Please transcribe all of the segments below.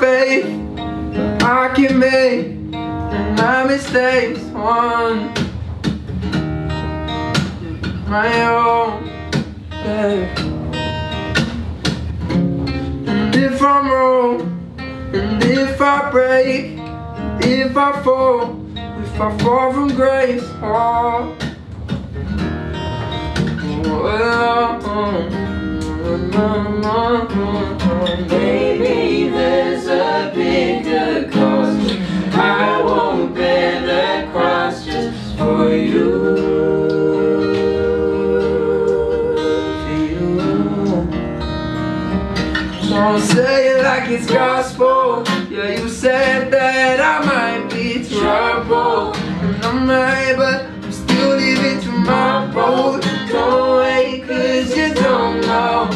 faith. I can make my mistakes. On my own. And if I'm wrong and if I break if I fall if I fall from grace oh. Don't say it like it's gospel. Yeah, you said that I might be trouble. And I'm right, but I'm still living tomorrow. Don't wait, cause you don't know.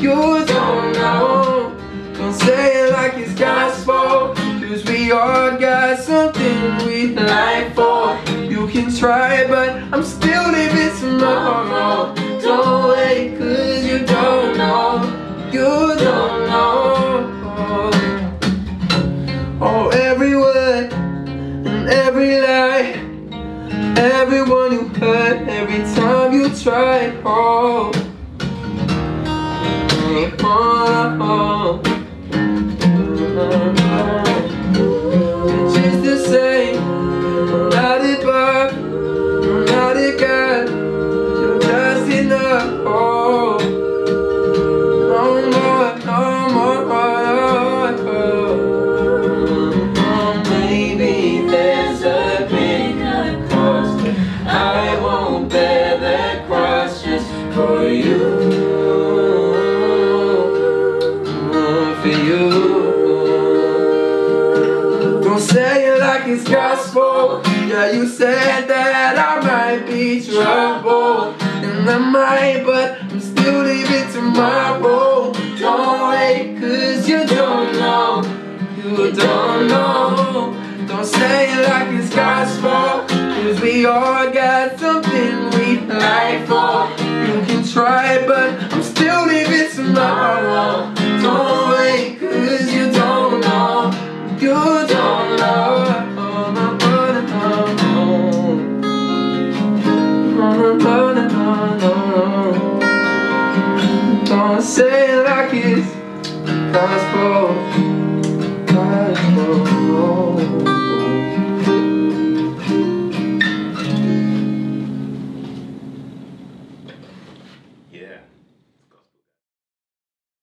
You don't know. Don't say it like it's gospel. Cause we all got something we like for. Try, but I'm still living tomorrow. Don't wait, cause you don't know. You don't know. Oh, every word and every lie. Everyone you hurt every time you try. Oh. Oh, oh. For you. Don't say it like it's gospel. Yeah, you said that I might be trouble. And I might, but I'm still leaving tomorrow. Don't wait, cause you don't know. You don't know. Don't say it like it's gospel. Cause we all got something we like for. You can try, but I'm still leaving tomorrow. Don't say it like it's gospel.